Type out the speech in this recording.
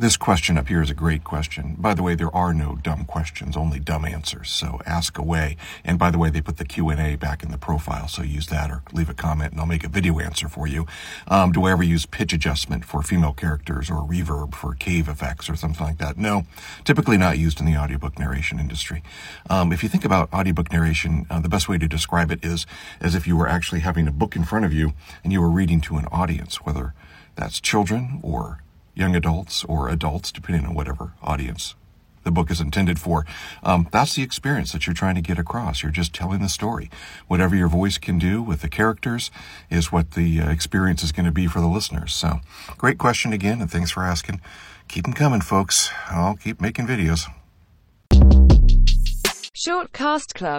This question up here is a great question. By the way, there are no dumb questions, only dumb answers. So ask away. And by the way, they put the Q&A back in the profile, so use that or leave a comment and I'll make a video answer for you. Um, do I ever use pitch adjustment for female characters or reverb for cave effects or something like that? No, typically not used in the audiobook narration industry. Um, if you think about audiobook narration, uh, the best way to describe it is as if you were actually having a book in front of you and you were reading to an audience, whether that's children or young adults or adults, depending on whatever audience the book is intended for. Um, that's the experience that you're trying to get across. You're just telling the story. Whatever your voice can do with the characters is what the uh, experience is going to be for the listeners. So, great question again, and thanks for asking. Keep them coming, folks. I'll keep making videos. Shortcast Club